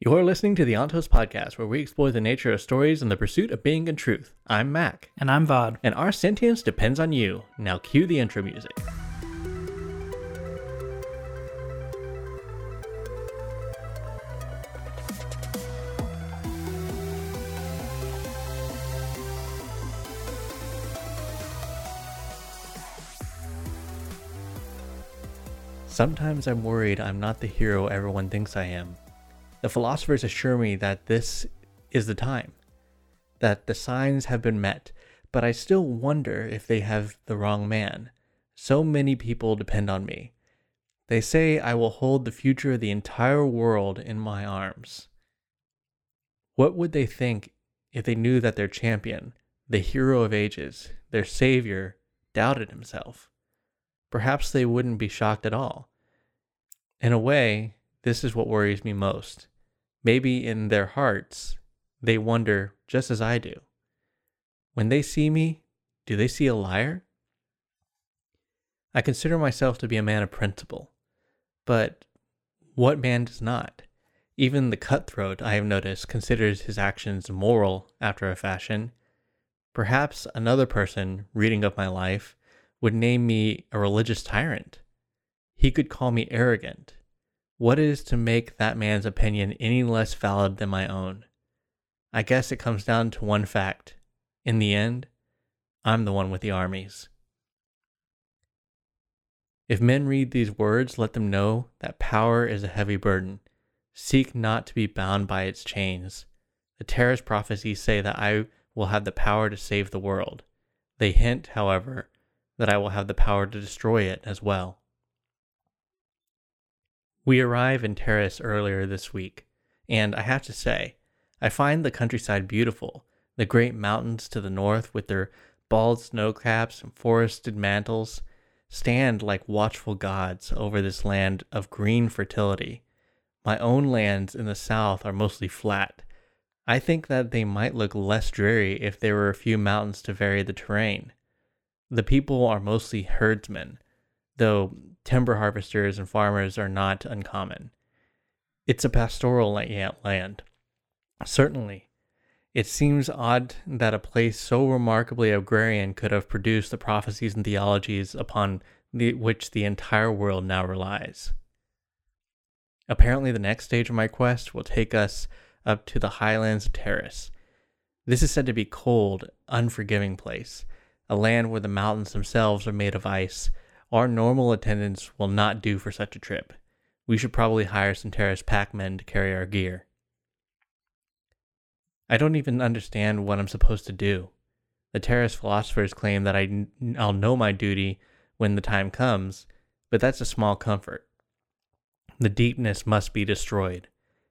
You're listening to the Ontos Podcast, where we explore the nature of stories and the pursuit of being and truth. I'm Maq, And I'm Vaud. and our sentience depends on you. Now cue the intro music. Sometimes I'm worried I'm not the hero everyone thinks I am. The philosophers assure me that this is the time, that the signs have been met, but I still wonder if they have the wrong man. So many people depend on me. They say I will hold the future of the entire world in my arms. What would they think if they knew that their champion, the hero of ages, their savior, doubted himself? Perhaps they wouldn't be shocked at all. In a way, this is what worries me most. Maybe in their hearts, they wonder just as I do. When they see me, do they see a liar? I consider myself to be a man of principle, but what man does not? Even the cutthroat, I have noticed, considers his actions moral after a fashion. Perhaps another person reading of my life would name me a religious tyrant. He could call me arrogant. What is to make that man's opinion any less valid than my own? I guess it comes down to one fact. In the end, I'm the one with the armies. If men read these words, let them know that power is a heavy burden. Seek not to be bound by its chains. The Terris prophecies say that I will have the power to save the world. They hint, however, that I will have the power to destroy it as well. We arrive in Terris earlier this week, and I have to say, I find the countryside beautiful. The great mountains to the north, with their bald snow caps and forested mantles, stand like watchful gods over this land of green fertility. My own lands in the south are mostly flat. I think that they might look less dreary if there were a few mountains to vary the terrain. The people are mostly herdsmen, though timber harvesters and farmers are not uncommon. It's a pastoral land. Certainly, it seems odd that a place so remarkably agrarian could have produced the prophecies and theologies upon the, which the entire world now relies. Apparently, the next stage of my quest will take us up to the highlands of Terris. This is said to be cold, unforgiving place, a land where the mountains themselves are made of ice. Our normal attendance will not do for such a trip. We should probably hire some Terris packmen to carry our gear. I don't even understand what I'm supposed to do. The Terris philosophers claim that I, I'll know my duty when the time comes, but that's a small comfort. The deepness must be destroyed,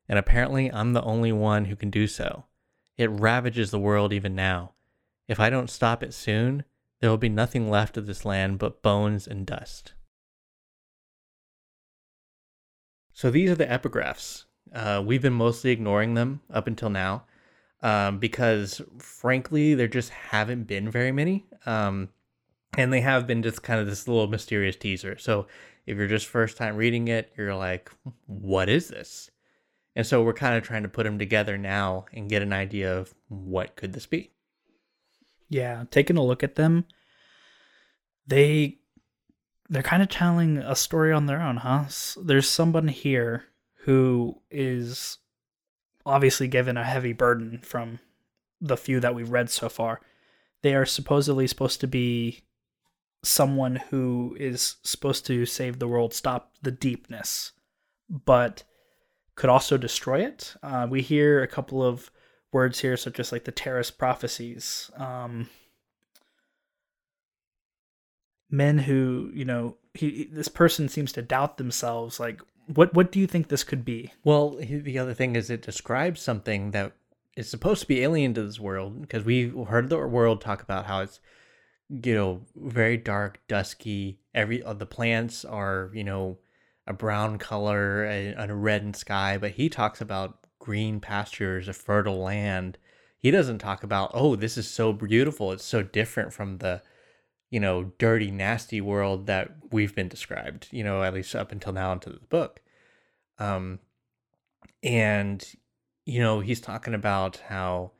and apparently I'm the only one who can do so. It ravages the world even now. If I don't stop it soon, there will be nothing left of this land but bones and dust. So these are the epigraphs. Uh, we've been mostly ignoring them up until now um, because, frankly, there just haven't been very many. Um, and they have been just kind of this little mysterious teaser. So if you're just first time reading it, you're like, what is this? And so we're kind of trying to put them together now and get an idea of what could this be. Yeah, taking a look at them, they they're kind of telling a story on their own, huh? There's someone here who is obviously given a heavy burden from the few that we've read so far. They are supposedly supposed to be someone who is supposed to save the world, stop the deepness, but could also destroy it. Uh, we hear a couple of words here, such as like the Terris prophecies. Um, men who, you know, he, this person seems to doubt themselves. Like, what what do you think this could be? Well, the other thing is it describes something that is supposed to be alien to this world because we've heard the world talk about how it's you know very dark, dusky. Every uh, the plants are you know a brown color and a red sky, but he talks about green pastures, a fertile land. He doesn't talk about oh this is so beautiful. It's so different from the you know, dirty, nasty world that we've been described, you know, at least up until now into the book. Um, and you know he's talking about how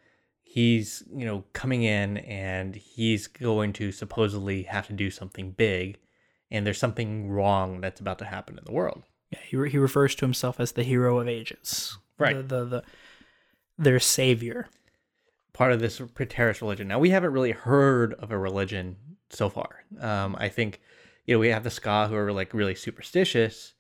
he's you know coming in and he's going to supposedly have to do something big and there's something wrong that's about to happen in the world Yeah, he, re- he refers to himself as the hero of ages. Right. The, the, the their savior. part of this Terris religion. Now we haven't really heard of a religion so far. Um, I think you know we have the skaa who are like really superstitious,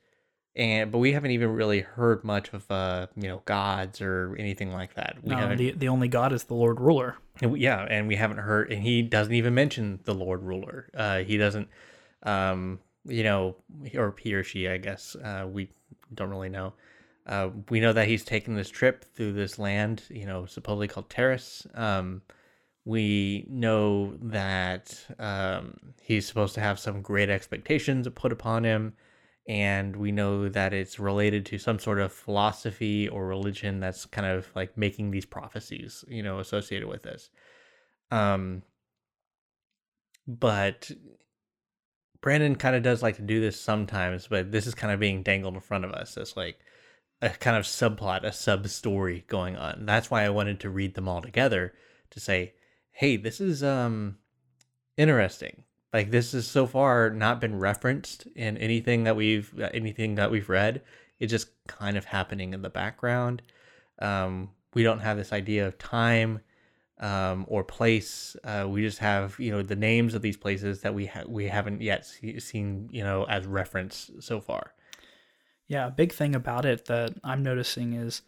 and but we haven't even really heard much of uh you know gods or anything like that. We No, the, the only god is the Lord Ruler. and we- yeah, and we haven't heard, and he doesn't even mention the Lord Ruler. Uh, he doesn't, um, you know, or he or she, I guess. Uh, we don't really know. Uh, we know that he's taking this trip through this land, you know, supposedly called Terris. Um, we know that um, he's supposed to have some great expectations put upon him, and we know that it's related to some sort of philosophy or religion that's kind of like making these prophecies, you know, associated with this. Um, but Brandon kind of does like to do this sometimes, but this is kind of being dangled in front of us as like a kind of subplot, a sub story going on. That's why I wanted to read them all together to say, hey, this is um interesting. Like this has so far not been referenced in anything that we've anything that we've read. It's just kind of happening in the background. Um, we don't have this idea of time um, or place. Uh, we just have you know the names of these places that we ha- we haven't yet see- seen you know as reference so far. Yeah, a big thing about it that I'm noticing is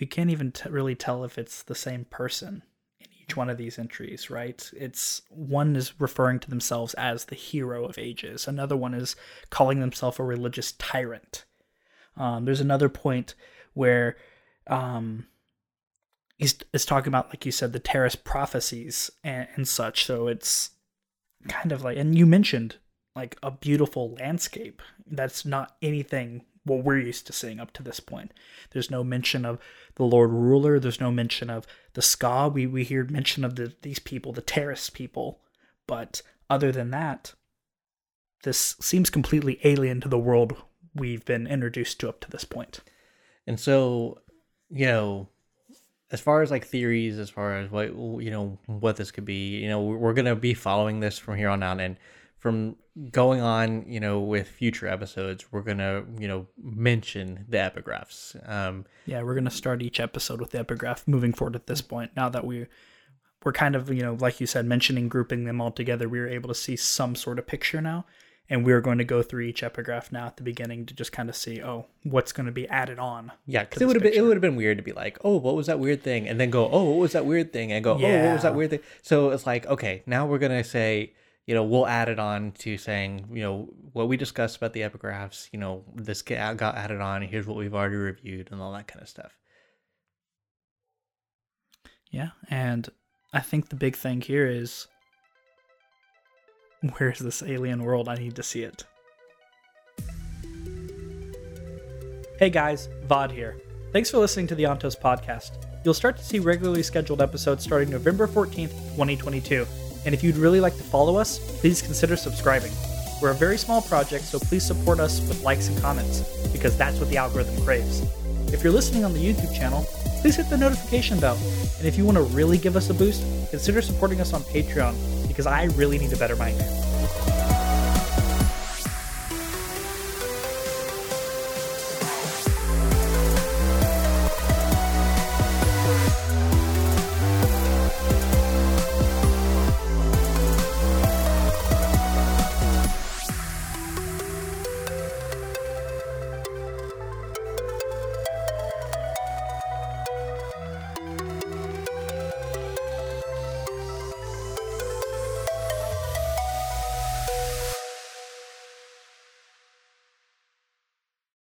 we can't even t- really tell if it's the same person in each one of these entries, right? It's one is referring to themselves as the hero of ages, another one is calling themselves a religious tyrant. Um, there's another point where um, he's talking about, like you said, the Terris prophecies and, and such. So it's kind of like, and you mentioned like a beautiful landscape. That's not anything what we're used to seeing up to this point. There's no mention of the Lord Ruler. There's no mention of the skaa. We we hear mention of the these people, the Terris people, but other than that, this seems completely alien to the world we've been introduced to up to this point. And so, you know, as far as like theories, as far as what you know what this could be, you know, we're gonna be following this from here on out, and from going on, you know, with future episodes, we're gonna you know mention the epigraphs. Um, Yeah, we're gonna start each episode with the epigraph moving forward at this point. Now that we we're kind of, you know, like you said, mentioning grouping them all together, we were able to see some sort of picture now. And we're going to go through each epigraph now at the beginning to just kind of see, oh, what's going to be added on. yeah, because it would have been it would have been weird to be like, oh, what was that weird thing, and then go, oh, what was that weird thing, and go, oh, what was that weird thing. So it's like, okay, now we're gonna say. You know, we'll add it on to saying, you know, what we discussed about the epigraphs. You know, this got added on. Here's what we've already reviewed, and all that kind of stuff. Yeah. And I think the big thing here is where's this alien world? I need to see it. Hey guys, Vaud here. Thanks for listening to the Ontos podcast. You'll start to see regularly scheduled episodes starting November 14th, 2022. And if you'd really like to follow us, please consider subscribing. We're a very small project, so please support us with likes and comments, because that's what the algorithm craves. If you're listening on the YouTube channel, please hit the notification bell. And if you want to really give us a boost, consider supporting us on Patreon, because I really need to better my.